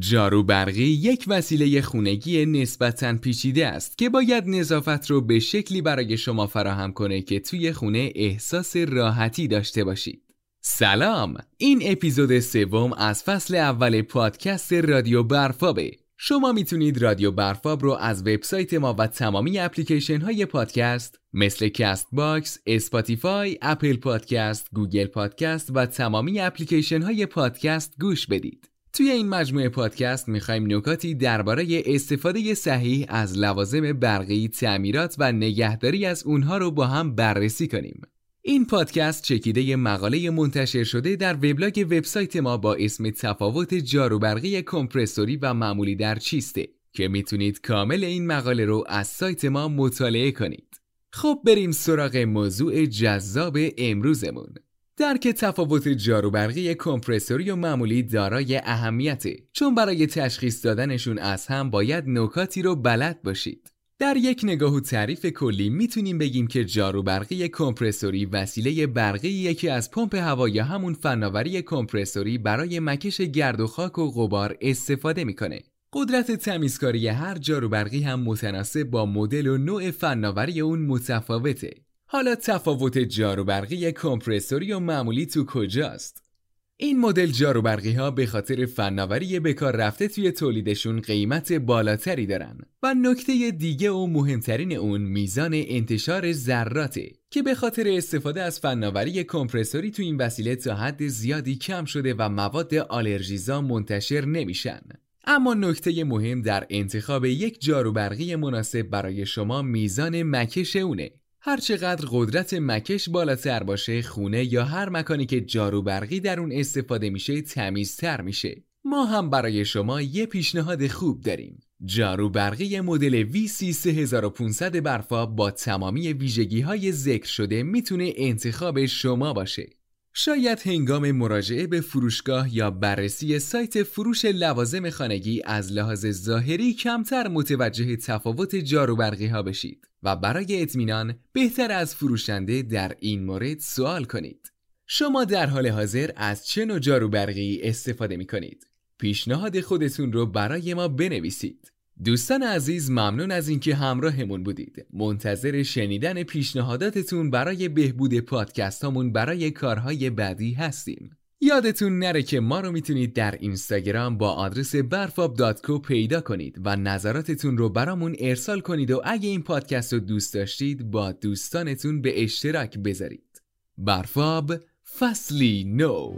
جارو برقی یک وسیله خونگی نسبتا پیچیده است که باید نظافت رو به شکلی برای شما فراهم کنه که توی خونه احساس راحتی داشته باشید. سلام این اپیزود سوم از فصل اول پادکست رادیو برفابه شما می‌تونید رادیو برفاب رو از وبسایت ما و تمامی اپلیکیشن های پادکست مثل Castbox، Spotify، Apple Podcast، Google Podcast و تمامی اپلیکیشن های پادکست گوش بدید. توی این مجموعه پادکست می‌خوایم نکاتی درباره استفاده صحیح از لوازم برقی، تعمیرات و نگهداری از اونها رو با هم بررسی کنیم. این پادکست چکیده مقاله منتشر شده در وبلاگ وبسایت ما با اسم تفاوت جاروبرقی کمپرسوری و معمولی در چیسته که می‌تونید کامل این مقاله رو از سایت ما مطالعه کنید. خب بریم سراغ موضوع جذاب امروزمون. درک تفاوت جاروبرقی کمپرسوری و معمولی دارای اهمیته چون برای تشخیص دادنشون از هم باید نکاتی رو بلد باشید. در یک نگاه و تعریف کلی می‌تونیم بگیم که جارو برقی کمپرسوری وسیله برقی که از پمپ هوا یا همون فناوری کمپرسوری برای مکش گرد و خاک و غبار استفاده می‌کنه. قدرت تمیزکاری هر جارو برقی هم متناسب با مدل و نوع فناوری اون متفاوته. حالا تفاوت جارو برقی کمپرسوری و معمولی تو کجاست؟ این مدل جاروبرقی ها به خاطر فناوری به کار رفته توی تولیدشون قیمت بالاتری دارن و نکته دیگه و مهمترین اون میزان انتشار ذراته که به خاطر استفاده از فناوری کمپرسوری تو این وسیله تا حد زیادی کم شده و مواد آلرژیزا منتشر نمیشن اما نکته مهم در انتخاب یک جاروبرقی مناسب برای شما میزان مکش اونه هرچقدر قدرت مکش بالاتر باشه خونه یا هر مکانی که جارو برقی در اون استفاده میشه تمیزتر میشه. ما هم برای شما یه پیشنهاد خوب داریم. جارو برقی مدل VC 3500 برفا با تمامی ویژگی های ذکر شده می‌تونه انتخاب شما باشه. شاید هنگام مراجعه به فروشگاه یا بررسی سایت فروش لوازم خانگی از لحاظ ظاهری کمتر متوجه تفاوت جاروبرقی ها بشید. و برای اطمینان بهتر از فروشنده در این مورد سوال کنید. شما در حال حاضر از چه نوع جاروبرقی استفاده می کنید؟ پیشنهاد خودتون رو برای ما بنویسید. دوستان عزیز ممنون از اینکه همراهمون بودید. منتظر شنیدن پیشنهاداتتون برای بهبود پادکست همون برای کارهای بعدی هستیم. یادتون نره که ما رو می‌تونید در اینستاگرام با آدرس برفاب.co پیدا کنید و نظراتتون رو برامون ارسال کنید و اگه این پادکست رو دوست داشتید با دوستانتون به اشتراک بذارید. برفاب فصلی نو